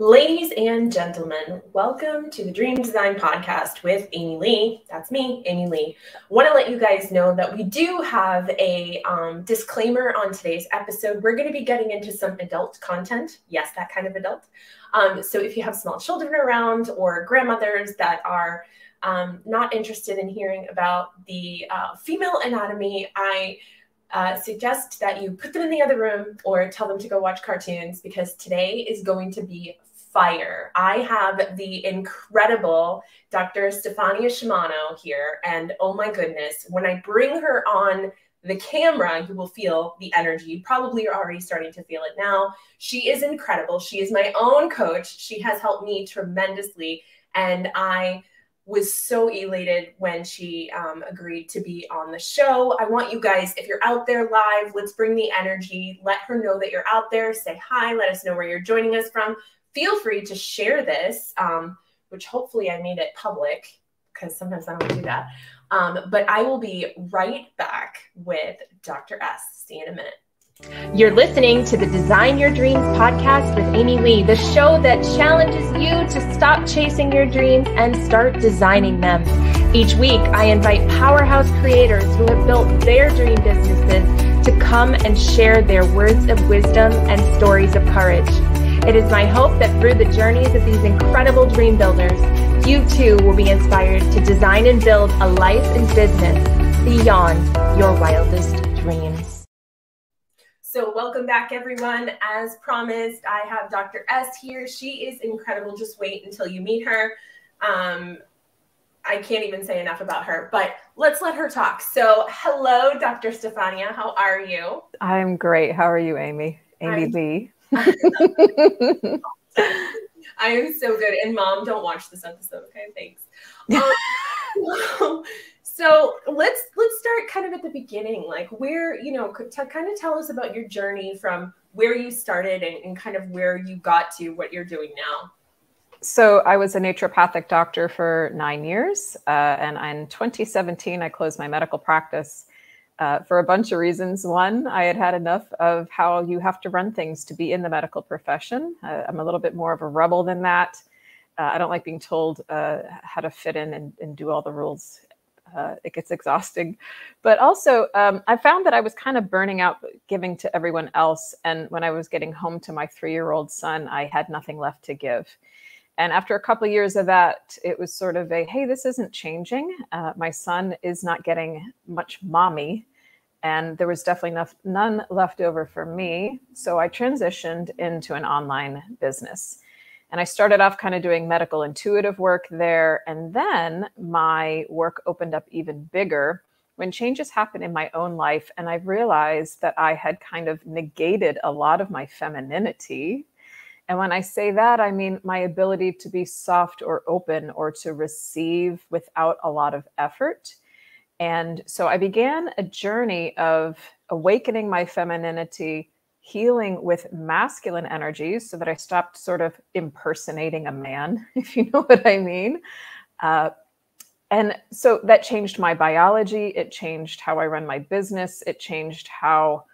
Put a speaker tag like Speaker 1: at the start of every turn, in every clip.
Speaker 1: Ladies and gentlemen, welcome to the Dream Design Podcast with Amy Lee. That's me, Amy Lee. Want to let you guys know that we do have a um, disclaimer on today's episode. We're going to be getting into some adult content. Yes, that kind of adult. Um, so if you have small children around or grandmothers that are um, not interested in hearing about the uh, female anatomy, I uh, suggest that you put them in the other room or tell them to go watch cartoons because today is going to be fire. I have the incredible Dr. Stephania Sciamano here. And oh my goodness, when I bring her on the camera, you will feel the energy. You probably are already starting to feel it now. She is incredible. She is my own coach. She has helped me tremendously. And I was so elated when she um, agreed to be on the show. I want you guys, if you're out there live, let's bring the energy. Let her know that you're out there. Say hi. Let us know where you're joining us from feel free to share this, um, which hopefully I made it public because sometimes I don't do that. Um, but I will be right back with Dr. S. See you in a minute. You're listening to the Design Your Dreams podcast with Amy Lee, the show that challenges you to stop chasing your dreams and start designing them. Each week, I invite powerhouse creators who have built their dream businesses to come and share their words of wisdom and stories of courage. It is my hope that through the journeys of these incredible dream builders, you too will be inspired to design and build a life and business beyond your wildest dreams. So, welcome back, everyone. As promised, I have Dr. S here. She is incredible. Just wait until you meet her. Um, I can't even say enough about her, but let's let her talk. So, hello, Dr. Stephania. How are you?
Speaker 2: I'm great. How are you, Amy? Amy I'm, Lee.
Speaker 1: I am so good. And mom, don't watch this episode, okay? Thanks. Um, so let's let's start kind of at the beginning, like where you know, kind of tell us about your journey from where you started and, and kind of where you got to what you're doing now.
Speaker 2: So I was a naturopathic doctor for nine years, uh, and in 2017 I closed my medical practice uh, for a bunch of reasons. One, I had had enough of how you have to run things to be in the medical profession. Uh, I'm a little bit more of a rebel than that. Uh, I don't like being told uh, how to fit in and, and, do all the rules. Uh, it gets exhausting. But also, um, I found that I was kind of burning out giving to everyone else. And when I was getting home to my three year old son, I had nothing left to give. And after a couple of years of that, it was sort of a hey, this isn't changing. Uh, my son is not getting much mommy and there was definitely enough, none left over for me. So I transitioned into an online business. And I started off kind of doing medical intuitive work there. And then my work opened up even bigger when changes happened in my own life. And I realized that I had kind of negated a lot of my femininity. And when I say that, I mean my ability to be soft or open or to receive without a lot of effort and so I began a journey of awakening my femininity, healing with masculine energies so that I stopped sort of impersonating a man, if you know what I mean. Uh, and so that changed my biology. It changed how I run my business. It changed how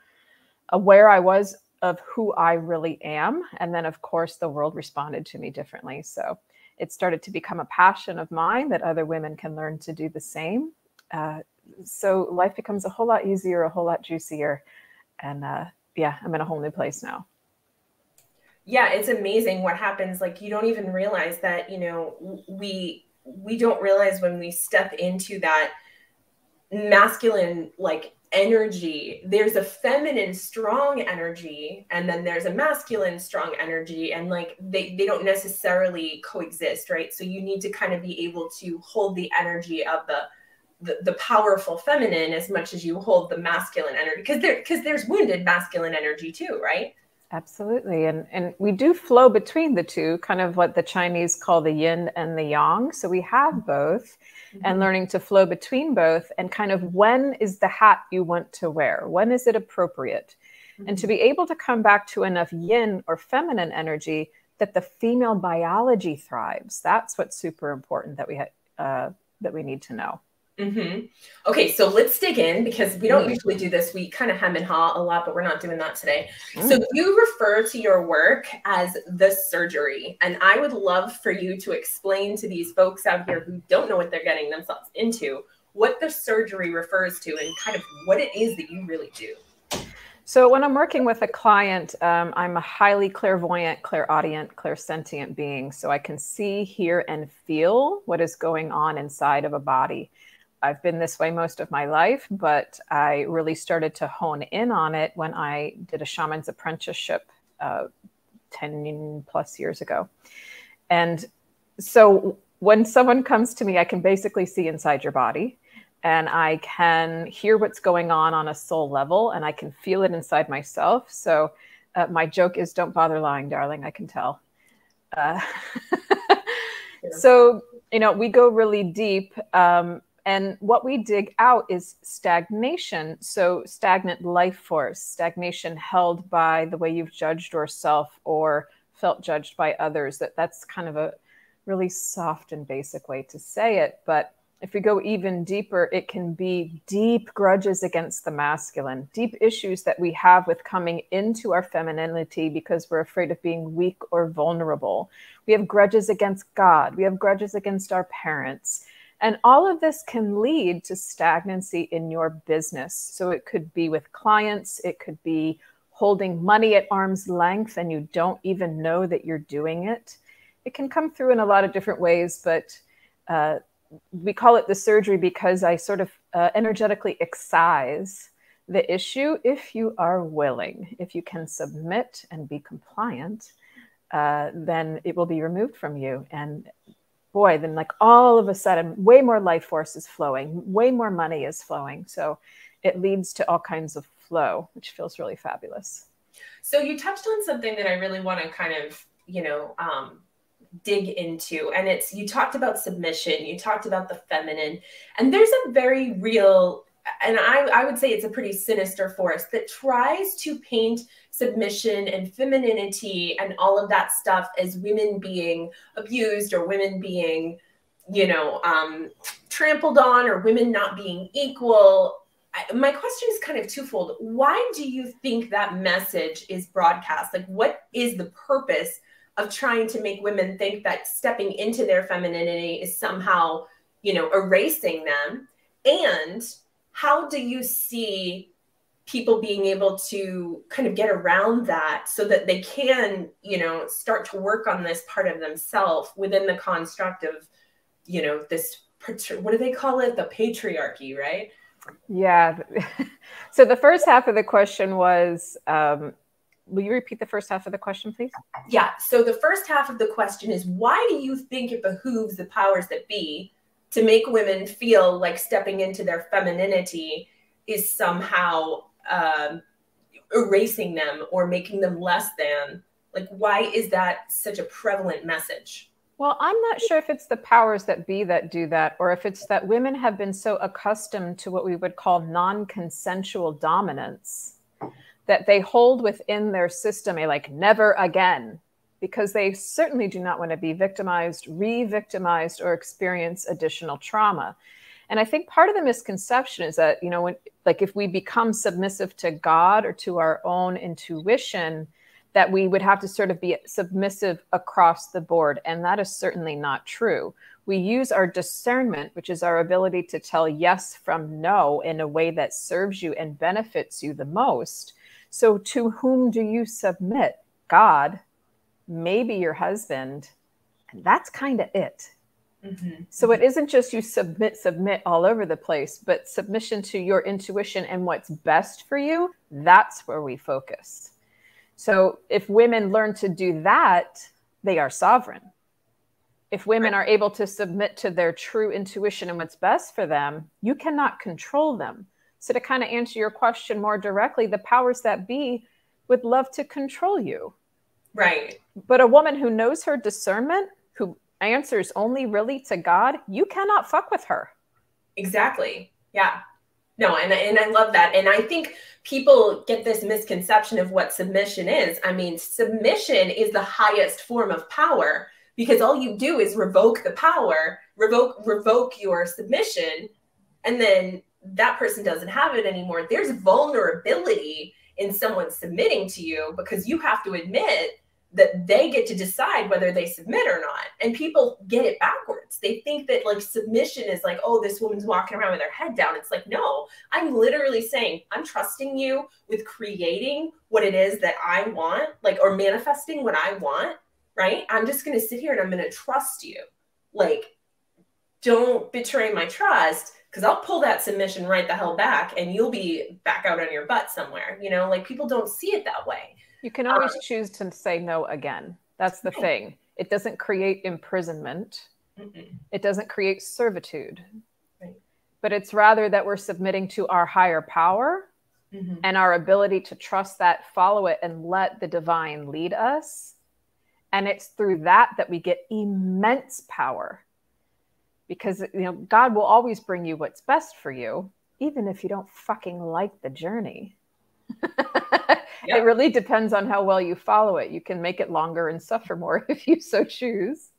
Speaker 2: aware I was of who I really am. And then, of course, the world responded to me differently. So it started to become a passion of mine that other women can learn to do the same uh, so life becomes a whole lot easier, a whole lot juicier. And uh, yeah, I'm in a whole new place now.
Speaker 1: Yeah, it's amazing what happens. Like you don't even realize that, you know, we we don't realize when we step into that masculine like energy there's a feminine strong energy and then there's a masculine strong energy and like they, they don't necessarily coexist right so you need to kind of be able to hold the energy of the the, the powerful feminine as much as you hold the masculine energy because there because there's wounded masculine energy too right?
Speaker 2: Absolutely. And and we do flow between the two kind of what the chinese call the yin and the yang. So we have both mm-hmm. and learning to flow between both and kind of when is the hat you want to wear? When is it appropriate? Mm-hmm. and to be able to come back to enough yin or feminine energy that the female biology thrives. That's what's super important that we ha- uh, that we need to know
Speaker 1: Mm-hmm. Okay, so let's dig in because we don't mm. usually do this. We kind of hem and haw a lot, but we're not doing that today. Mm. So you refer to your work as the surgery, and I would love for you to explain to these folks out here who don't know what they're getting themselves into what the surgery refers to and kind of what it is that you really do.
Speaker 2: So when I'm working with a client, um, I'm a highly clairvoyant, clairaudient, clairsentient being. So I can see, hear, and feel what is going on inside of a body. I've been this way most of my life, but I really started to hone in on it when I did a shaman's apprenticeship uh, 10 plus years ago. And so when someone comes to me, I can basically see inside your body and I can hear what's going on on a soul level and I can feel it inside myself. So uh, my joke is don't bother lying, darling. I can tell. Uh, yeah. So, you know, we go really deep. Um, and what we dig out is stagnation. So, stagnant life force, stagnation held by the way you've judged yourself or felt judged by others. That that's kind of a really soft and basic way to say it, but if we go even deeper, it can be deep grudges against the masculine, deep issues that we have with coming into our femininity because we're afraid of being weak or vulnerable. We have grudges against God, we have grudges against our parents. And all of this can lead to stagnancy in your business. So it could be with clients, it could be holding money at arm's length and you don't even know that you're doing it. It can come through in a lot of different ways, but uh, we call it the surgery because I sort of uh, energetically excise the issue if you are willing. If you can submit and be compliant, uh, then it will be removed from you. And boy, then like all of a sudden, way more life force is flowing, way more money is flowing. So it leads to all kinds of flow, which feels really fabulous.
Speaker 1: So you touched on something that I really want to kind of, you know, um, dig into and it's you talked about submission you talked about the feminine and there's a very real and I, I would say it's a pretty sinister force that tries to paint submission and femininity and all of that stuff as women being abused or women being you know um, trampled on or women not being equal. My question is kind of twofold. Why do you think that message is broadcast? Like what is the purpose of trying to make women think that stepping into their femininity is somehow, you know, erasing them? And how do you see people being able to kind of get around that so that they can, you know, start to work on this part of themselves within the construct of, you know, this what do they call it? The patriarchy, right?
Speaker 2: Yeah. so the first half of the question was um, will you repeat the first half of the question, please?
Speaker 1: Yeah. So the first half of the question is why do you think it behooves the powers that be to make women feel like stepping into their femininity is somehow um, erasing them or making them less than? Like, why is that such a prevalent message?
Speaker 2: Well, I'm not sure if it's the powers that be that do that, or if it's that women have been so accustomed to what we would call non consensual dominance that they hold within their system a like never again because they certainly do not want to be victimized, re victimized, or experience additional trauma. And I think part of the misconception is that, you know, when, like if we become submissive to God or to our own intuition, that we would have to sort of be submissive across the board. And that is certainly not true. We use our discernment, which is our ability to tell yes from no in a way that serves you and benefits you the most so, to whom do you submit? God, maybe your husband, and that's kind of it. Mm-hmm. So, it isn't just you submit, submit all over the place, but submission to your intuition and what's best for you. That's where we focus. So, if women learn to do that, they are sovereign. If women are able to submit to their true intuition and what's best for them, you cannot control them so, to kind of answer your question more directly, the powers that be would love to control you.
Speaker 1: Right.
Speaker 2: But a woman who knows her discernment, who answers only really to God, you cannot fuck with her.
Speaker 1: Exactly. Yeah. No, and, and I love that. And I think people get this misconception of what submission is. I mean, submission is the highest form of power because all you do is revoke the power, revoke revoke your submission, and then that person doesn't have it anymore, there's vulnerability in someone submitting to you because you have to admit that they get to decide whether they submit or not. And people get it backwards. They think that like submission is like, oh, this woman's walking around with her head down. It's like, no, I'm literally saying, I'm trusting you with creating what it is that I want, like, or manifesting what I want, right? I'm just going to sit here and I'm going to trust you. Like, don't betray my trust because I'll pull that submission right the hell back and you'll be back out on your butt somewhere. You know, like people don't see it that way.
Speaker 2: You can always um, choose to say no again. That's the thing. It doesn't create imprisonment, Mm-mm. it doesn't create servitude. Right. But it's rather that we're submitting to our higher power mm-hmm. and our ability to trust that, follow it, and let the divine lead us. And it's through that that we get immense power because you know God will always bring you what's best for you, even if you don't fucking like the journey. It really depends on how well you follow it. You can make it longer and suffer more if you so choose.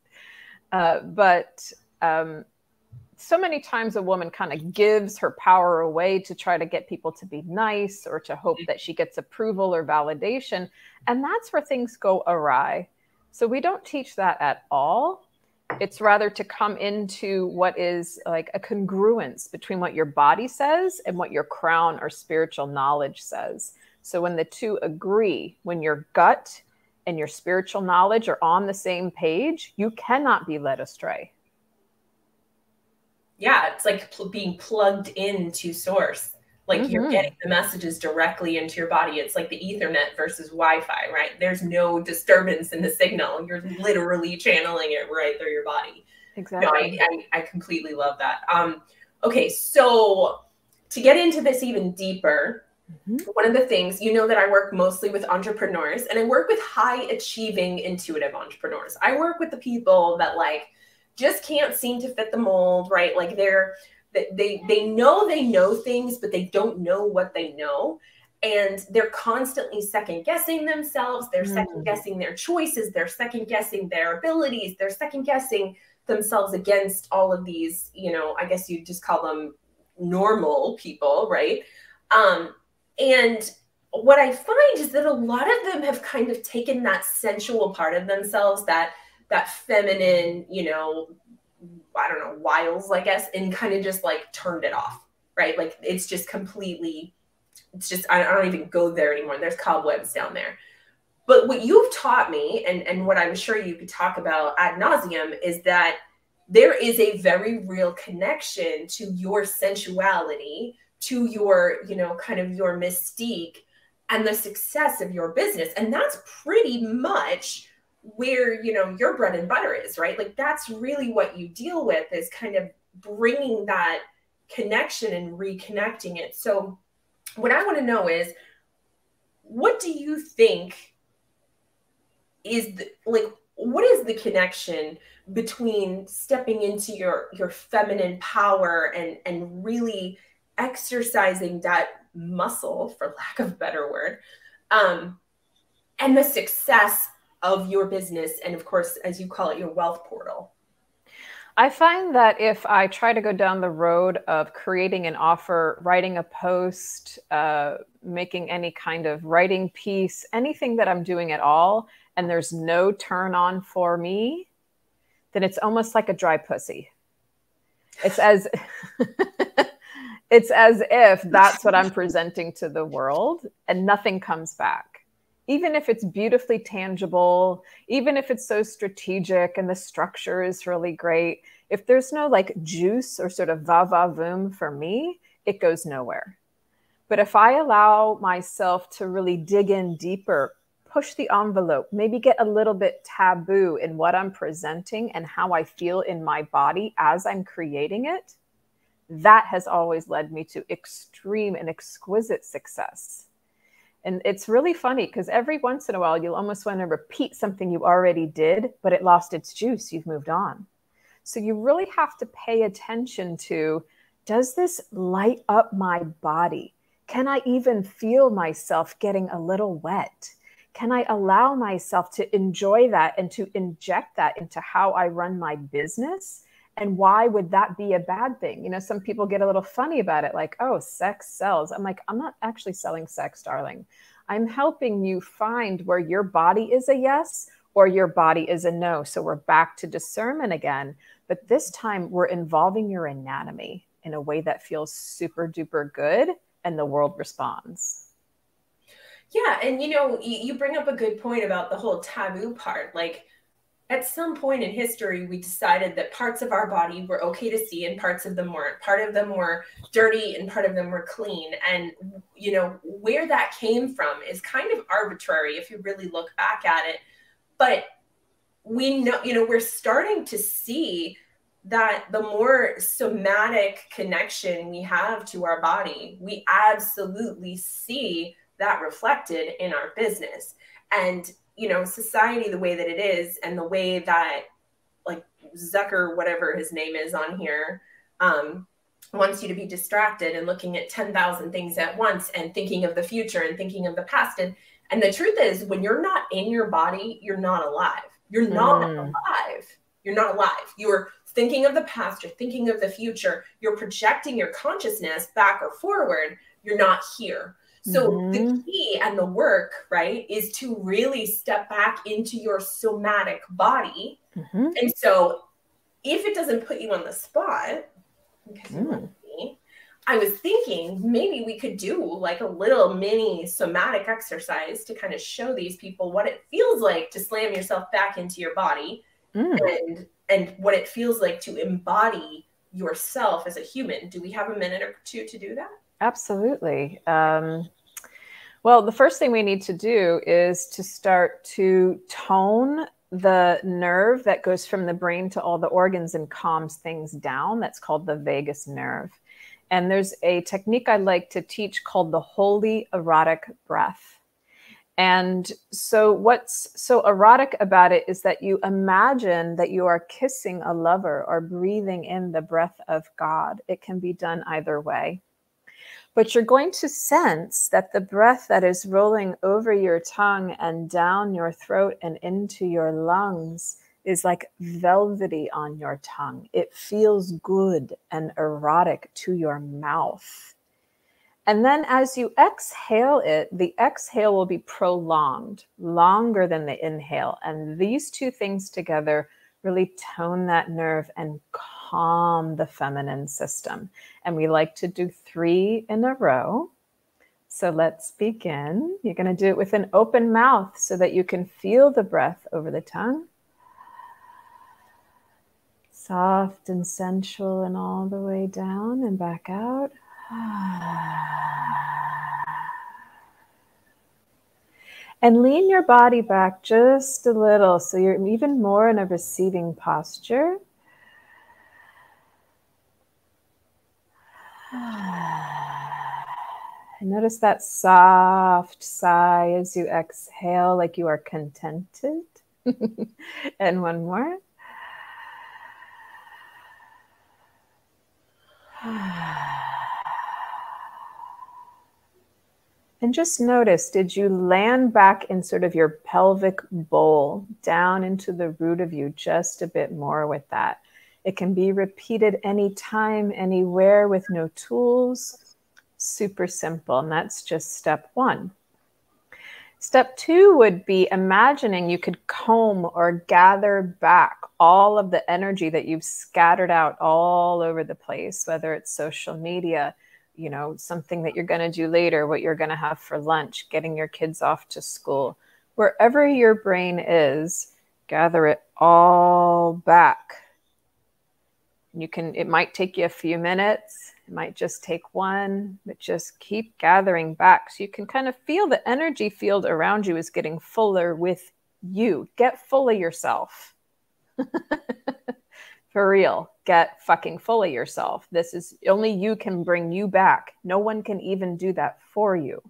Speaker 2: Uh, but um, so many times a woman kind of gives her power away to try to get people to be nice or to hope that she gets approval or validation. And that's where things go awry. So we don't teach that at all it's rather to come into what is like a congruence between what your body says and what your crown or spiritual knowledge says. So when the two agree, when your gut and your spiritual knowledge are on the same page, you cannot be led astray.
Speaker 1: Yeah, it's like pl- being plugged into source. Like mm-hmm. you're getting the messages directly into your body. It's like the Ethernet versus Wi Fi, right? There's no disturbance in the signal. You're literally channeling it right through your body.
Speaker 2: Exactly.
Speaker 1: No, I, I, I completely love that. Um, okay, so to get into this even deeper, Mm-hmm. One of the things, you know, that I work mostly with entrepreneurs and I work with high achieving intuitive entrepreneurs. I work with the people that like just can't seem to fit the mold, right? Like they're they they know they know things but they don't know what they know and they're constantly second guessing themselves they're mm. second guessing their choices they're second guessing their abilities they're second guessing themselves against all of these you know i guess you just call them normal people right um and what i find is that a lot of them have kind of taken that sensual part of themselves that that feminine you know I don't know, wiles, I guess, and kind of just like turned it off, right? Like it's just completely, it's just, I, don't even go there anymore. There's cobwebs down there. But what you've taught me, and, and what I'm sure you could talk about ad nauseum, is that there is a very real connection to your sensuality, to your, you know, kind of your mystique and the success of your business. And that's pretty much where you know your bread and butter is right like that's really what you deal with is kind of bringing that connection and reconnecting it so what i want to know is what do you think is the, like what is the connection between stepping into your your feminine power and and really exercising that muscle for lack of better word um and the success of your business and of course as you call it your wealth portal
Speaker 2: I find that if I try to go down the road of creating an offer, writing a post, uh, making any kind of writing piece, anything that I'm doing at all, and there's no turn on for me, then it's almost like a dry pussy. It's as it's as if that's what I'm presenting to the world and nothing comes back even if it's beautifully tangible, even if it's so strategic and the structure is really great, if there's no like juice or sort of va va voom for me, it goes nowhere. But if I allow myself to really dig in deeper, push the envelope, maybe get a little bit taboo in what I'm presenting and how I feel in my body as I'm creating it, that has always led me to extreme and exquisite success. And it's really funny because every once in a while you'll almost want to repeat something you already did, but it lost its juice. You've moved on. So you really have to pay attention to does this light up my body? Can I even feel myself getting a little wet? Can I allow myself to enjoy that and to inject that into how I run my business And why would that be a bad thing? You know, some people get a little funny about it, like, oh, sex sells. I'm like, I'm not actually selling sex, darling. I'm helping you find where your body is a yes or your body is a no. So we're back to discernment again. But this time we're involving your anatomy in a way that feels super duper good and the world responds.
Speaker 1: Yeah. And you know, you bring up a good point about the whole taboo part. Like, at some point in history, we decided that parts of our body were okay to see and parts of them weren't. Part of them were dirty and part of them were clean. And, you know, where that came from is kind of arbitrary if you really look back at it. But we know, you know, we're starting to see that the more somatic connection we have to our body, we absolutely see that reflected in our business. And you know society the way that it is and the way that like zucker whatever his name is on here um, wants you to be distracted and looking at 10,000 things at once and thinking of the future and thinking of the past. And and the truth is when you're not in your body you're not alive. You're not mm. alive. You're not alive. You're thinking of the past. You're thinking of the future. You're projecting your consciousness back or forward. You're not here so mm-hmm. the key and the work, right, is to really step back into your somatic body. Mm-hmm. And so if it doesn't put you on the spot, mm. I was thinking maybe we could do like a little mini somatic exercise to kind of show these people what it feels like to slam yourself back into your body mm. and and what it feels like to embody yourself as a human. Do we have a minute or two to do that?
Speaker 2: Absolutely. Um, well, the first thing we need to do is to start to tone the nerve that goes from the brain to all the organs and calms things down. That's called the vagus nerve. And there's a technique I like to teach called the holy erotic breath. And so, what's so erotic about it is that you imagine that you are kissing a lover or breathing in the breath of God. It can be done either way but you're going to sense that the breath that is rolling over your tongue and down your throat and into your lungs is like velvety on your tongue. It feels good and erotic to your mouth. And then as you exhale it, the exhale will be prolonged, longer than the inhale. And these two things together really tone that nerve and calm the feminine system. And we like to do three in a row. So let's begin. You're going to do it with an open mouth so that you can feel the breath over the tongue. Soft and sensual, and all the way down and back out. And lean your body back just a little so you're even more in a receiving posture. Notice that soft sigh as you exhale, like you are contented. and one more. And just notice did you land back in sort of your pelvic bowl, down into the root of you just a bit more with that? It can be repeated anytime, anywhere with no tools. Super simple. And that's just step one. Step two would be imagining you could comb or gather back all of the energy that you've scattered out all over the place, whether it's social media, you know, something that you're going to do later, what you're going to have for lunch, getting your kids off to school. Wherever your brain is, gather it all back you can, it might take you a few minutes. It might just take one, but just keep gathering back. So you can kind of feel the energy field around you is getting fuller with you. Get full of yourself. For real, get fucking full of yourself. This is only you can bring you back. No one can even do that for you.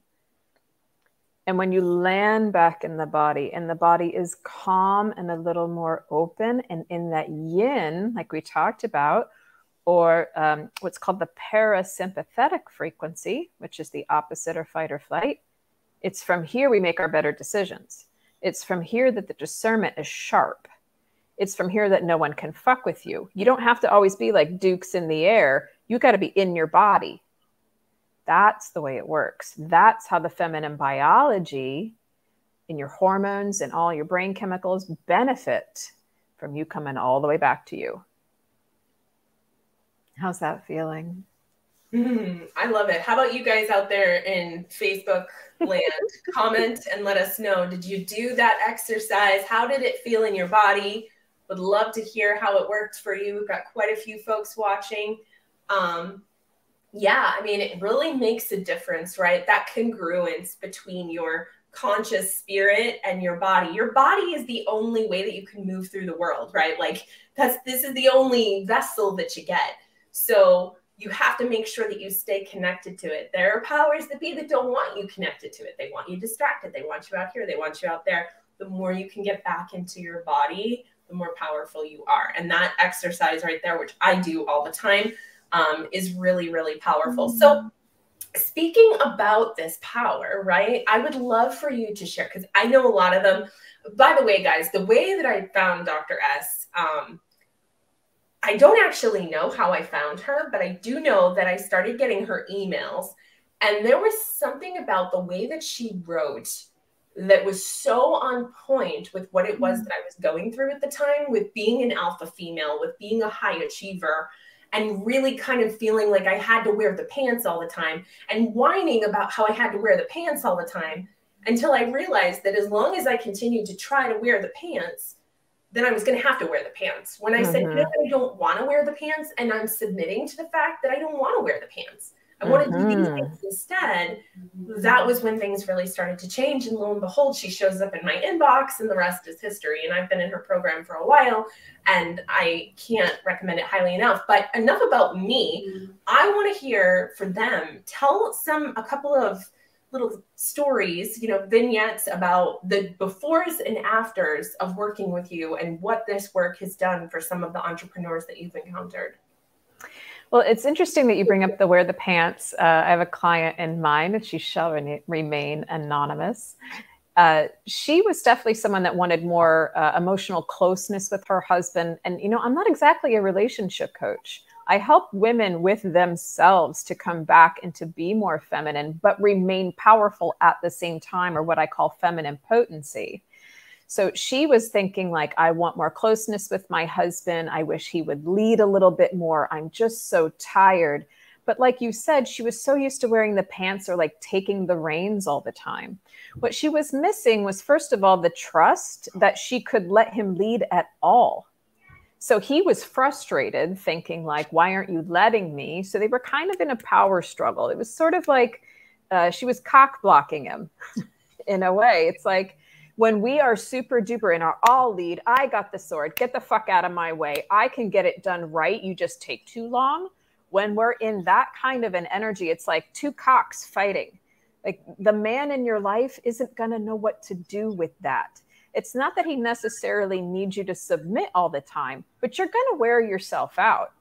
Speaker 2: And when you land back in the body and the body is calm and a little more open and in that yin, like we talked about, or um, what's called the parasympathetic frequency, which is the opposite of fight or flight, it's from here we make our better decisions. It's from here that the discernment is sharp. It's from here that no one can fuck with you. You don't have to always be like dukes in the air. You got to be in your body. That's the way it works. That's how the feminine biology in your hormones and all your brain chemicals benefit from you coming all the way back to you. How's that feeling?
Speaker 1: Mm, I love it. How about you guys out there in Facebook land? Comment and let us know. Did you do that exercise? How did it feel in your body? Would love to hear how it worked for you. We've got quite a few folks watching. Um, yeah, I mean, it really makes a difference, right? That congruence between your conscious spirit and your body. Your body is the only way that you can move through the world, right? Like that's this is the only vessel that you get. So you have to make sure that you stay connected to it. There are powers that be that don't want you connected to it. They want you distracted. They want you out here. They want you out there. The more you can get back into your body, the more powerful you are. And that exercise right there, which I do all the time, um, is really, really powerful. Mm-hmm. So, speaking about this power, right? I would love for you to share because I know a lot of them. By the way, guys, the way that I found Dr. S, um, I don't actually know how I found her, but I do know that I started getting her emails. And there was something about the way that she wrote that was so on point with what it was mm. that I was going through at the time with being an alpha female, with being a high achiever, and really kind of feeling like I had to wear the pants all the time and whining about how I had to wear the pants all the time until I realized that as long as I continued to try to wear the pants, then I was going to have to wear the pants. When I mm-hmm. said, no. I don't want to wear the pants, and I'm submitting to the fact that I don't want to wear the pants, I mm-hmm. want to do these things instead. That was when things really started to change. And lo and behold, she shows up in my inbox, and the rest is history. And I've been in her program for a while, and I can't recommend it highly enough. But enough about me. Mm-hmm. I want to hear for them. Tell some a couple of little stories, you know, vignettes about the befores and afters of working with you and what this work has done for some of the entrepreneurs that you've encountered.
Speaker 2: Well, it's interesting that you bring up the wear the pants. Uh, I have a client in mind, and she shall re- remain anonymous. Uh, she was definitely someone that wanted more uh, emotional closeness with her husband. And, you know, I'm not exactly a relationship coach. I help women with themselves to come back and to be more feminine, but remain powerful at the same time, or what I call feminine potency. So she was thinking, like, I want more closeness with my husband. I wish he would lead a little bit more. I'm just so tired. But like you said, she was so used to wearing the pants or like taking the reins all the time. What she was missing was, first of all, the trust that she could let him lead at all so he was frustrated, thinking, like, why aren't you letting me? So they were kind of in a power struggle. It was sort of like uh, she was cock blocking him in a way. It's like when we are super duper in our all lead, I got the sword, get the fuck out of my way. I can get it done right. You just take too long. When we're in that kind of an energy, it's like two cocks fighting. Like the man in your life isn't going to know what to do with that it's not that he necessarily needs you to submit all the time, but you're going to wear yourself out.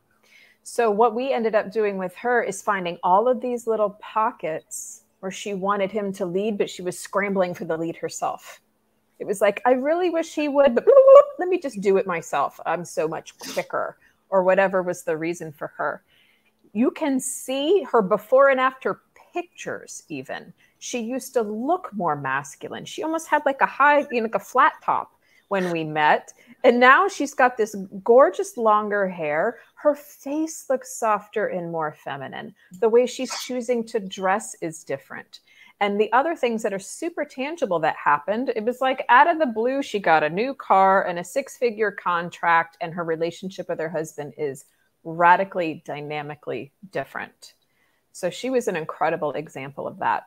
Speaker 2: So, what we ended up doing with her is finding all of these little pockets where she wanted him to lead, but she was scrambling for the lead herself. It was like, I really wish he would, but let me just do it myself. I'm so much quicker, or whatever was the reason for her. You can see her before and after pictures, even she used to look more masculine. She almost had like a high, you know, like a flat top when we met. And now she's got this gorgeous longer hair. Her face looks softer and more feminine. The way she's choosing to dress is different. And the other things that are super tangible that happened, it was like out of the blue, she got a new car and a six figure contract, and her relationship with her husband is radically, dynamically different. So she was an incredible example of that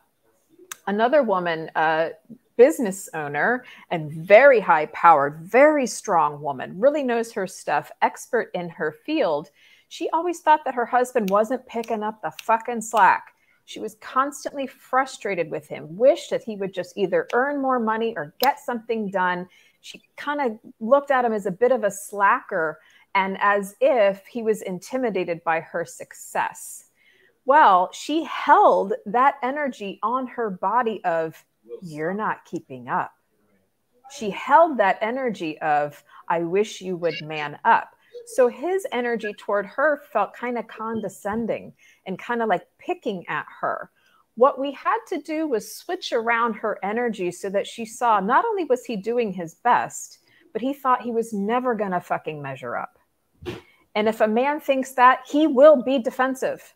Speaker 2: another woman, uh, business owner and very high powered, very strong woman, really knows her stuff, expert in her field. She always thought that her husband wasn't picking up the fucking slack. She was constantly frustrated with him, wished that he would just either earn more money or get something done. She kind of looked at him as a bit of a slacker and as if he was intimidated by her success. Well, she held that energy on her body of, you're not keeping up. she held that energy of, I wish you would man up. So his energy toward her felt kind of condescending and kind of like picking at her. What we had to do was switch around her energy so that she saw not only was he doing his best, but he thought he was never going to fucking measure up. And if a man thinks that, he will be defensive.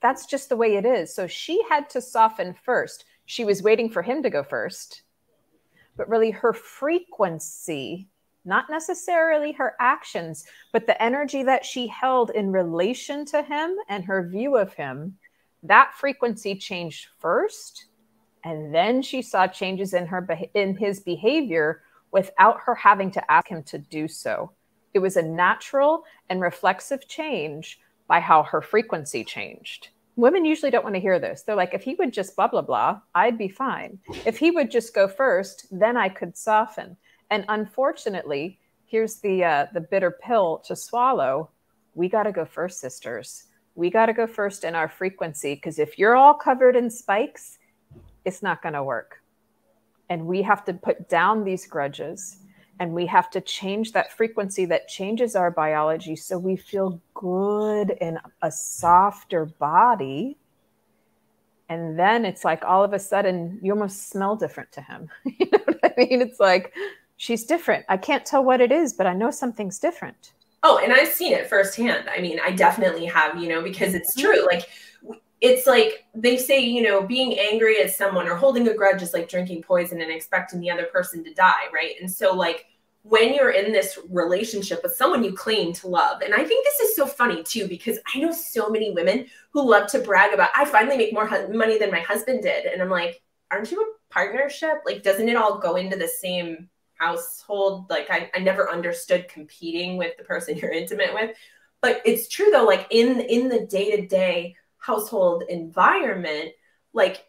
Speaker 2: That's just the way it is. So she had to soften first. She was waiting for him to go first, but really her frequency, not necessarily her actions, but the energy that she held in relation to him and her view of him, that frequency changed first. And then she saw changes in her in his behavior without her having to ask him to do so. It was a natural and reflexive change by how her frequency changed. Women usually don't want to hear this. They're like, if he would just blah, blah, blah, I'd be fine. If he would just go first, then I could soften. And unfortunately, here's the, uh, the bitter pill to swallow. We got to go first, sisters. We got to go first in our frequency because if you're all covered in spikes, it's not going to work. And we have to put down these grudges and we have to change that frequency that changes our biology so we feel good in a softer body and then it's like all of a sudden you almost smell different to him you know what i mean it's like she's different i can't tell what it is but i know something's different
Speaker 1: oh and i've seen it firsthand i mean i definitely have you know because it's mm-hmm. true like it's like they say, you know, being angry at someone or holding a grudge is like drinking poison and expecting the other person to die, right? And so, like, when you're in this relationship with someone you claim to love, and I think this is so funny too, because I know so many women who love to brag about, I finally make more money than my husband did. And I'm like, aren't you a partnership? Like, doesn't it all go into the same household? Like, I, I never understood competing with the person you're intimate with. But it's true though, like in in the day-to-day household environment, like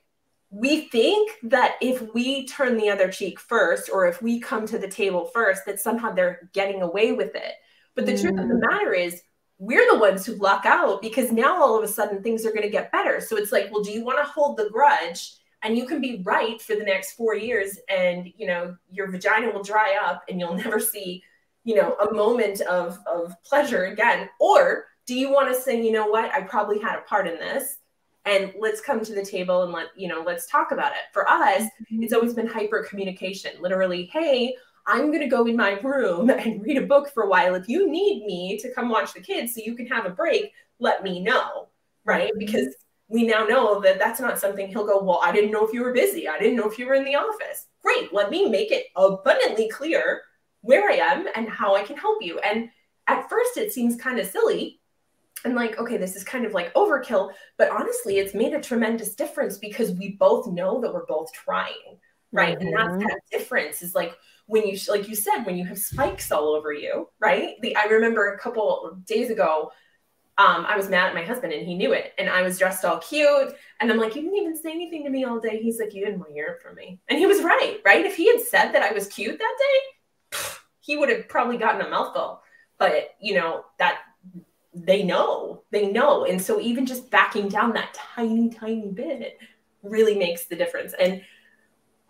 Speaker 1: we think that if we turn the other cheek first or if we come to the table first that somehow they're getting away with it but the mm. truth of the mm. matter is we're the ones who luck out because now all of a sudden things are going to get better so it's like well do you want to hold the grudge and you can be right for the next four years and you know your vagina will dry up and you'll never see you know a moment of of pleasure again. Or do you want to say you know what? I probably had a part in this and let's come to the table and let you know let's talk about it. For us mm-hmm. it's always been hyper communication literally hey i'm going to go in my room and read a book for a while. If you need me to come watch the kids so you can have a break let me know right? Mm-hmm. because we now know that that's not something he'll go well i didn't know if you were busy i didn't know if you were in the office great let me make it abundantly clear where i am and how i can help you and at first it seems kind of silly I'm like, okay, this is kind of like overkill. But honestly, it's made a tremendous difference because we both know that we're both trying, right? Mm-hmm. And that's mm-hmm. that difference is like when you, like you said, when you have spikes all over you, right? The, I remember a couple days ago, um, I was mad at my husband and he knew it. And I was dressed all cute. And I'm like, you didn't even say anything to me all day. He's like, you didn't want to hear it from me. And he was right, right? If he had said that I was cute that day, he would have probably gotten a mouthful. But, you know, that they know, they know. And so even just backing down that tiny, tiny bit really makes the difference. And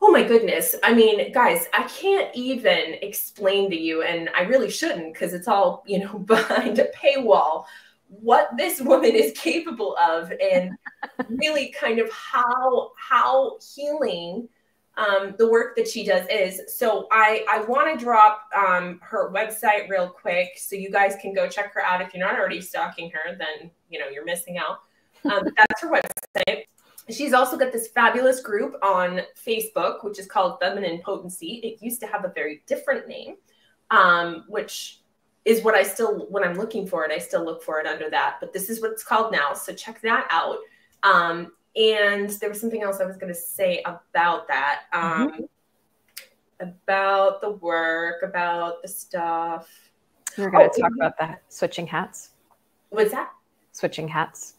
Speaker 1: oh my goodness, I mean, guys, I can't even explain to you, and I really shouldn't because it's all, you know, behind a paywall what this woman is capable of and really kind of how how healing um, the work that she does is. So I, I want to drop um, her website real quick so you guys can go check her out. If you're not already stalking her, then you know you're missing out. Um, that's her website. She's also got this fabulous group on Facebook, which is called Feminine Potency. It used to have a very different name, um, which is what I still, when I'm looking for it, I still look for it under that. But this is what it's called now. So check that out. Um, and there was something else I was going to say about that. Um, mm-hmm. About the work, about the stuff.
Speaker 2: We're going to oh, talk about that. Switching hats.
Speaker 1: What's that?
Speaker 2: Switching hats.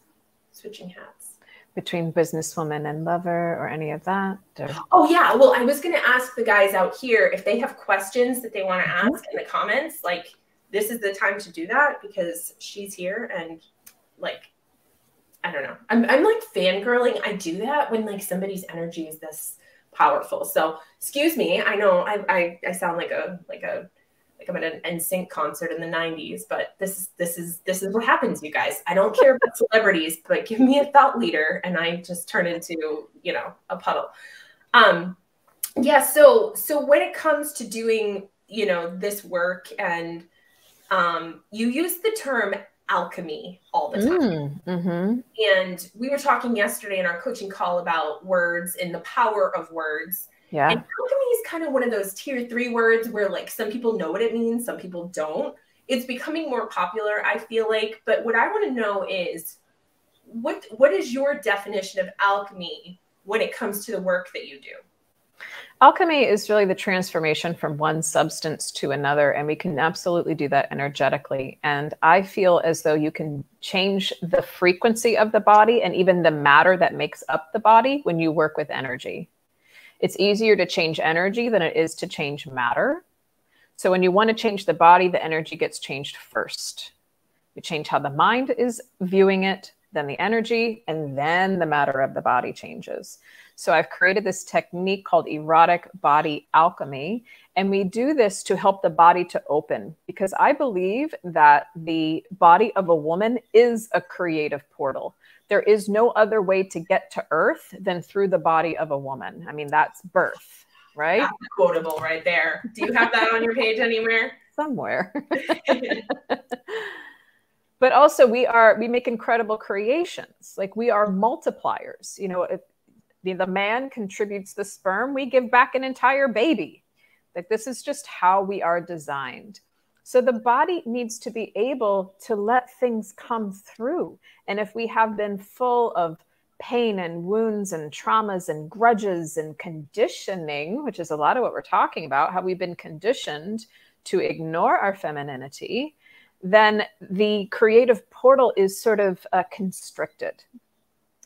Speaker 1: Switching hats.
Speaker 2: Between businesswoman and lover or any of that? Or...
Speaker 1: Oh, yeah. Well, I was going to ask the guys out here if they have questions that they want to mm-hmm. ask mm-hmm. in the comments. Like, this is the time to do that because she's here and, like, I don't know. I'm, I'm like fangirling. I do that when like somebody's energy is this powerful. So excuse me, I know I, I, I sound like a like a like I'm at an NSYNC concert in the 90s, but this is this is this is what happens, you guys. I don't care about celebrities, but give me a thought leader and I just turn into, you know, a puddle. Um yeah, so so when it comes to doing, you know, this work and um you use the term alchemy all the time. Mm, mm-hmm. And we were talking yesterday in our coaching call about words and the power of words.
Speaker 2: Yeah.
Speaker 1: And alchemy is kind of one of those tier three words where like some people know what it means, some people don't. It's becoming more popular, I feel like. But what I want to know is what what is your definition of alchemy when it comes to the work that you do?
Speaker 2: Alchemy is really the transformation from one substance to another, and we can absolutely do that energetically. And I feel as though you can change the frequency of the body and even the matter that makes up the body when you work with energy. It's easier to change energy than it is to change matter. So when you want to change the body, the energy gets changed first. You change how the mind is viewing it, then the energy, and then the matter of the body changes. So I've created this technique called erotic body alchemy. And we do this to help the body to open because I believe that the body of a woman is a creative portal. There is no other way to get to earth than through the body of a woman. I mean, that's birth, right? That's
Speaker 1: quotable right there. Do you have that on your page anywhere?
Speaker 2: Somewhere. but also we are we make incredible creations. Like we are multipliers. You know if the, the man contributes the sperm we give back an entire baby. Like this is just how we are designed. So the body needs to be able to let things come through. And if we have been full of pain and wounds and traumas and grudges and conditioning which is a lot of what we're talking about how we've been conditioned to ignore our femininity then the creative portal is sort of uh, constricted.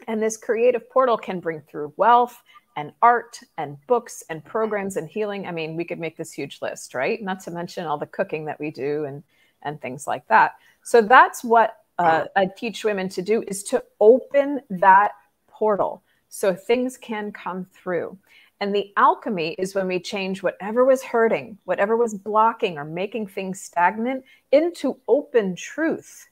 Speaker 2: And this creative portal can bring through wealth and art and books and programs and healing. I mean, we could make this huge list, right? Not to mention all the cooking that we do and and things like that. So that's what uh, I teach women to do is to open that portal so things can come through. And the alchemy is when we change whatever was hurting, whatever was blocking or making things stagnant into open truth,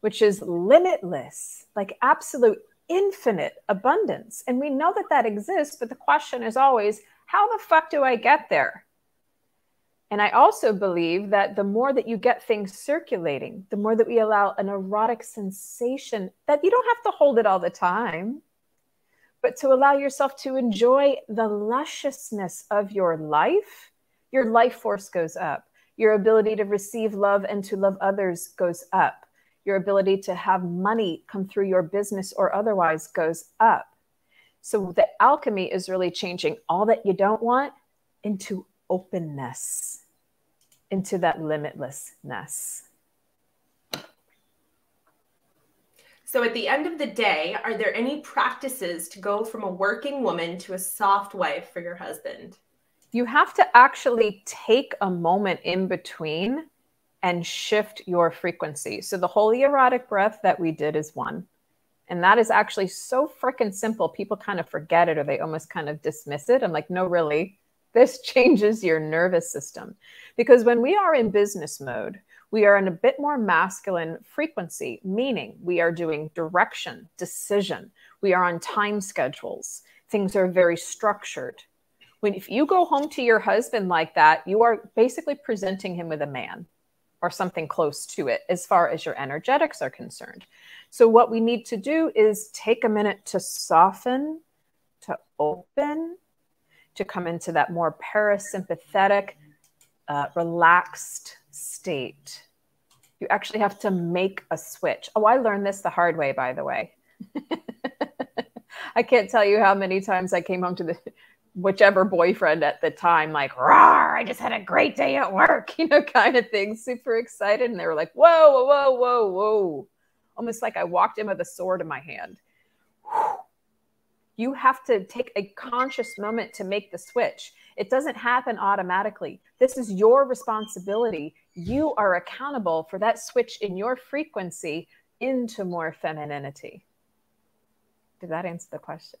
Speaker 2: which is limitless, like absolute infinite abundance. And we know that that exists, but the question is always, how the fuck do I get there? And I also believe that the more that you get things circulating, the more that we allow an erotic sensation that you don't have to hold it all the time but to allow yourself to enjoy the lusciousness of your life, your life force goes up. Your ability to receive love and to love others goes up. Your ability to have money come through your business or otherwise goes up. So the alchemy is really changing all that you don't want into openness, into that limitlessness.
Speaker 1: So, at the end of the day, are there any practices to go from a working woman to a soft wife for your husband?
Speaker 2: You have to actually take a moment in between and shift your frequency. So, the holy erotic breath that we did is one. And that is actually so freaking simple. People kind of forget it or they almost kind of dismiss it. I'm like, no, really, this changes your nervous system. Because when we are in business mode, we are in a bit more masculine frequency, meaning we are doing direction, decision. We are on time schedules. Things are very structured. When if you go home to your husband like that, you are basically presenting him with a man or something close to it as far as your energetics are concerned. So what we need to do is take a minute to soften, to open, to come into that more parasympathetic, uh, relaxed state. You actually have to make a switch. Oh, I learned this the hard way, by the way. I can't tell you how many times I came home to the whichever boyfriend at the time, like, rawr, I just had a great day at work, you know, kind of thing, super excited. And they were like, whoa, whoa, whoa, whoa. Whoa!" Almost like I walked in with a sword in my hand. You have to take a conscious moment to make the switch. It doesn't happen automatically. This is your responsibility. You are accountable for that switch in your frequency into more femininity. Did that answer the question?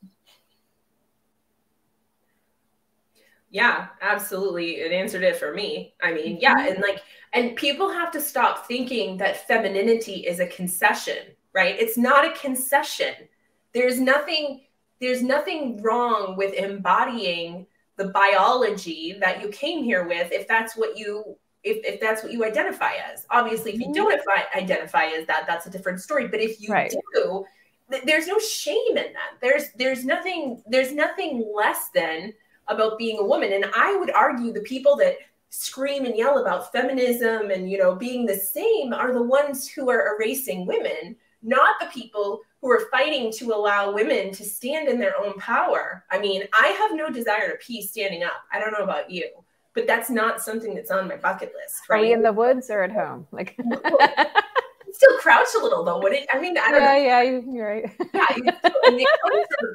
Speaker 1: Yeah, absolutely. It answered it for me. I mean, yeah, mm-hmm. and like and people have to stop thinking that femininity is a concession, right? It's not a concession. There's nothing there's nothing wrong with embodying the biology that you came here with if that's what you if, if that's what you identify as obviously if you don't mm-hmm. identify as that that's a different story but if you right. do there's no shame in that there's there's nothing there's nothing less than about being a woman and i would argue the people that scream and yell about feminism and you know being the same are the ones who are erasing women not the people who are fighting to allow women to stand in their own power. I mean, I have no desire to pee standing up. I don't know about you, but that's not something that's on my bucket list.
Speaker 2: Right? Are we in the woods or at home? Like,
Speaker 1: still crouch a little though. It? I mean, I don't
Speaker 2: yeah,
Speaker 1: know.
Speaker 2: Yeah, you're right.
Speaker 1: yeah,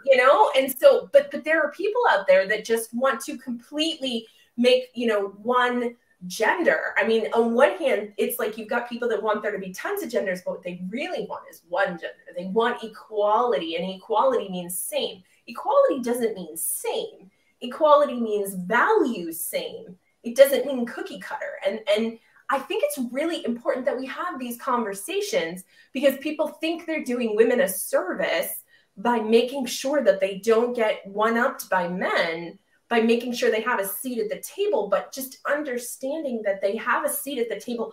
Speaker 1: you know, and so, but but there are people out there that just want to completely make you know one gender. I mean, on one hand, it's like you've got people that want there to be tons of genders, but what they really want is one gender. They want equality, and equality means same. Equality doesn't mean same. Equality means values same. It doesn't mean cookie cutter. And and I think it's really important that we have these conversations because people think they're doing women a service by making sure that they don't get one upped by men by making sure they have a seat at the table, but just understanding that they have a seat at the table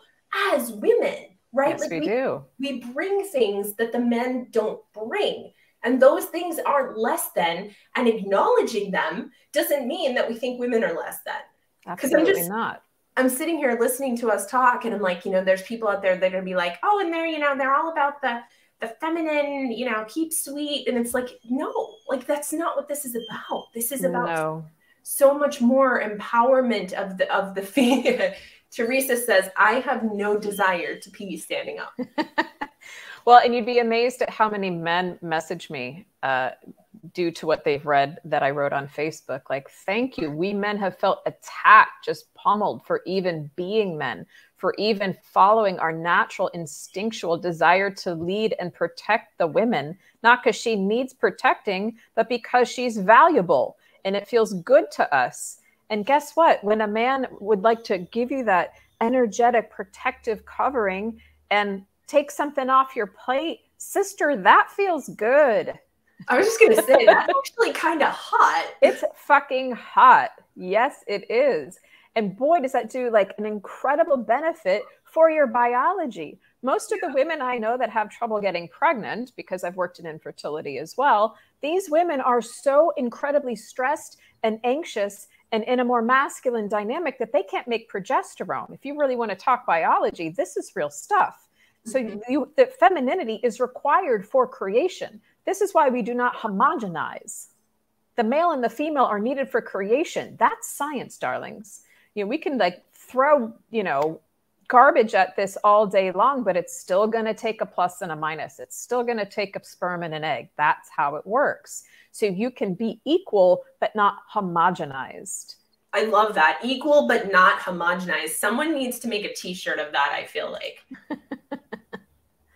Speaker 1: as women, right?
Speaker 2: Yes, like we, we do.
Speaker 1: We bring things that the men don't bring. And those things aren't less than, and acknowledging them doesn't mean that we think women are less than.
Speaker 2: Absolutely I'm just, not.
Speaker 1: I'm sitting here listening to us talk, and I'm like, you know, there's people out there that are gonna be like, oh, and they're, you know, they're all about the the feminine, you know, keep sweet. And it's like, no, like that's not what this is about. This is about no so much more empowerment of the of the feet. Teresa says, I have no desire to pee standing up.
Speaker 2: well, and you'd be amazed at how many men message me uh, due to what they've read that I wrote on Facebook. Like, thank you. We men have felt attacked, just pummeled for even being men, for even following our natural instinctual desire to lead and protect the women, not because she needs protecting, but because she's valuable and it feels good to us. And guess what? When a man would like to give you that energetic protective covering and take something off your plate, sister, that feels good.
Speaker 1: I was just going to say that's actually kind of hot.
Speaker 2: It's fucking hot. Yes, it is. And boy, does that do like an incredible benefit for your biology. Most of the women I know that have trouble getting pregnant, because I've worked in infertility as well, these women are so incredibly stressed and anxious and in a more masculine dynamic that they can't make progesterone. If you really want to talk biology, this is real stuff. So you, the femininity is required for creation. This is why we do not homogenize. The male and the female are needed for creation. That's science, darlings. You know, we can like throw, you know, garbage at this all day long, but it's still going to take a plus and a minus. It's still going to take a sperm and an egg. That's how it works. So you can be equal, but not homogenized.
Speaker 1: I love that. Equal, but not homogenized. Someone needs to make a t shirt of that, I feel like.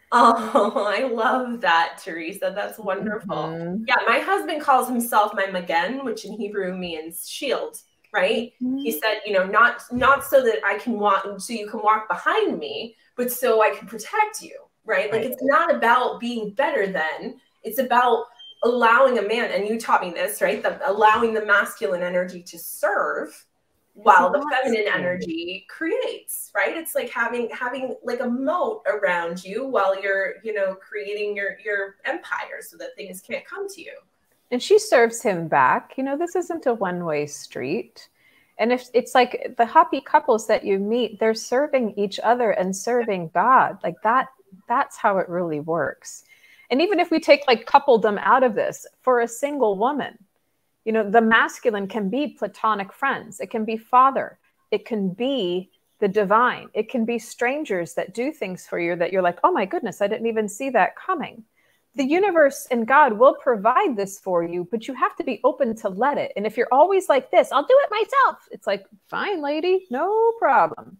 Speaker 1: oh, I love that, Teresa. That's wonderful. Mm-hmm. Yeah, my husband calls himself my Magen, which in Hebrew means shield right mm-hmm. he said you know not not so that i can walk so you can walk behind me but so i can protect you right, right. like it's not about being better than it's about allowing a man and you taught me this right the, allowing the masculine energy to serve while the feminine energy creates right it's like having having like a moat around you while you're you know creating your your empire so that things can't come to you
Speaker 2: and she serves him back. You know, this isn't a one way street. And if it's like the happy couples that you meet, they're serving each other and serving God. Like that, that's how it really works. And even if we take like coupledom out of this for a single woman, you know, the masculine can be platonic friends, it can be father, it can be the divine, it can be strangers that do things for you that you're like, oh my goodness, I didn't even see that coming the universe and God will provide this for you, but you have to be open to let it. And if you're always like this, I'll do it myself. It's like, fine, lady, no problem.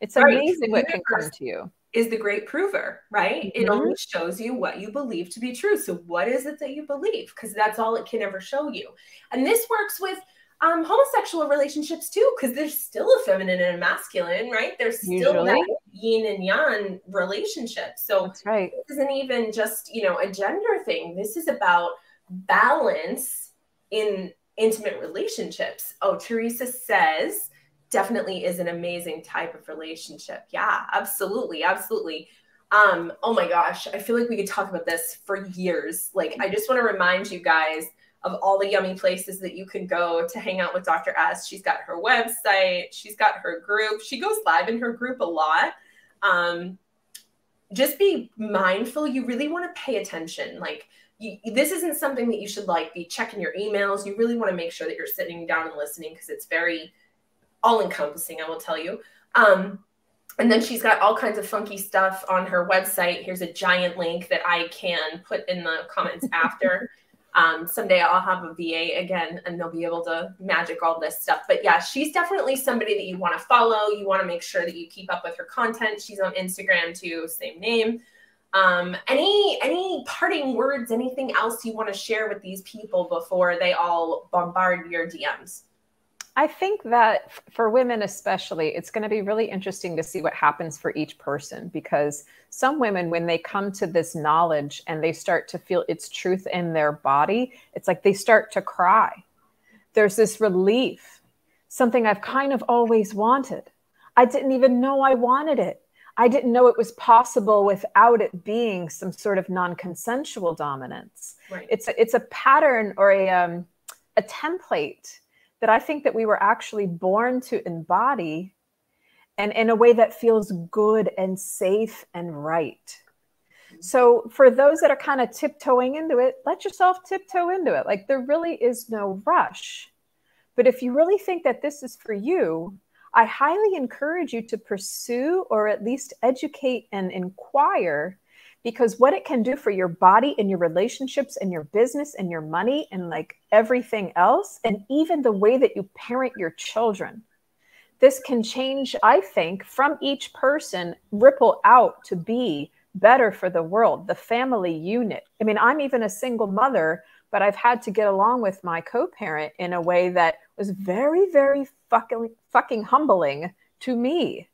Speaker 2: It's right. amazing what can come to you.
Speaker 1: Is the great prover, right? Mm-hmm. It only shows you what you believe to be true. So, what is it that you believe? Because that's all it can ever show you. And this works with um, homosexual relationships too, because there's still a feminine and a masculine, right? There's still Usually. that yin and yang relationship. So
Speaker 2: That's right.
Speaker 1: this isn't even just, you know, a gender thing. This is about balance in intimate relationships. Oh, Teresa says definitely is an amazing type of relationship. Yeah, absolutely. Absolutely. Um, oh my gosh, I feel like we could talk about this for years. Like, I just want to remind you guys of all the yummy places that you can go to hang out with Dr. S. She's got her website, she's got her group. She goes live in her group a lot. Um, just be mindful. You really want to pay attention. Like, you, this isn't something that you should like be checking your emails. You really want to make sure that you're sitting down and listening because it's very all encompassing, I will tell you. Um, and then she's got all kinds of funky stuff on her website. Here's a giant link that I can put in the comments after. Um, someday I'll have a VA again and they'll be able to magic all this stuff. But yeah, she's definitely somebody that you want to follow. You want to make sure that you keep up with her content. She's on Instagram too, same name. Um, any any parting words, anything else you want to share with these people before they all bombard your DMs?
Speaker 2: I think that for women, especially, it's going to be really interesting to see what happens for each person because some women, when they come to this knowledge and they start to feel its truth in their body, it's like they start to cry. There's this relief, something I've kind of always wanted. I didn't even know I wanted it. I didn't know it was possible without it being some sort of non-consensual dominance. Right. It's a, it's a pattern or a um, a template that I think that we were actually born to embody and in a way that feels good and safe and right. So for those that are kind of tiptoeing into it, let yourself tiptoe into it. Like there really is no rush. But if you really think that this is for you, I highly encourage you to pursue or at least educate and inquire because what it can do for your body and your relationships and your business and your money and like everything else, and even the way that you parent your children. This can change, I think, from each person, ripple out to be better for the world, the family unit. I mean, I'm even a single mother, but I've had to get along with my co parent in a way that was very, very fucking, fucking humbling to me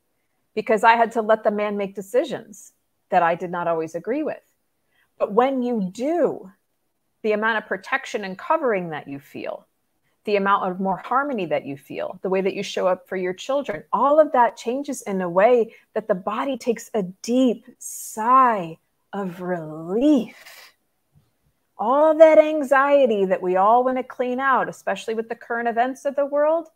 Speaker 2: because I had to let the man make decisions that I did not always agree with. But when you do, the amount of protection and covering that you feel, the amount of more harmony that you feel, the way that you show up for your children, all of that changes in a way that the body takes a deep sigh of relief. All that anxiety that we all want to clean out, especially with the current events of the world,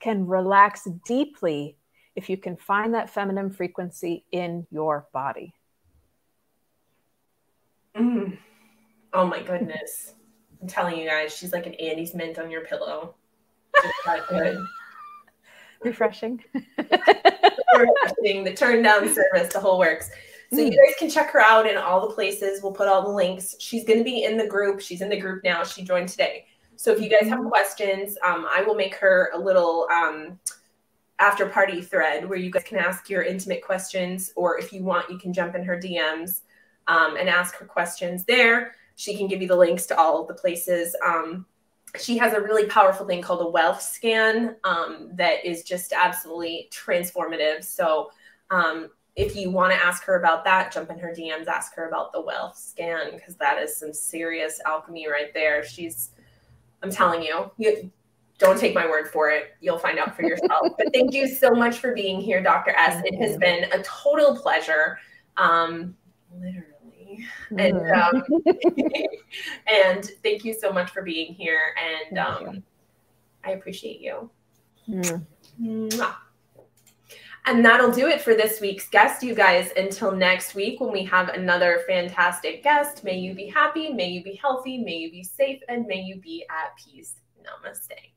Speaker 2: can relax deeply if you can find that feminine frequency in your body.
Speaker 1: Mm. Oh my goodness. I'm telling you guys, she's like an Andes mint on your pillow.
Speaker 2: good. Refreshing.
Speaker 1: Refreshing. The turn down service, the whole works. So you guys can check her out in all the places. We'll put all the links. She's going to be in the group. She's in the group now. She joined today. So if you guys have questions, um, I will make her a little um, after party thread where you guys can ask your intimate questions, or if you want, you can jump in her DMs um, and ask her questions there. She can give you the links to all of the places. Um, she has a really powerful thing called a wealth scan um, that is just absolutely transformative. So um, if you want to ask her about that, jump in her DMs, ask her about the wealth scan because that is some serious alchemy right there. She's, I'm telling you, you don't take my word for it. You'll find out for yourself. but thank you so much for being here, Dr. S. It has been a total pleasure. Um, literally and mm-hmm. um, and thank you so much for being here. And um, I appreciate you. Mm. And that'll do it for this week's guest, you guys. Until next week, when we have another fantastic guest, may you be happy, may you be healthy, may you be safe, and may you be at peace. Namaste.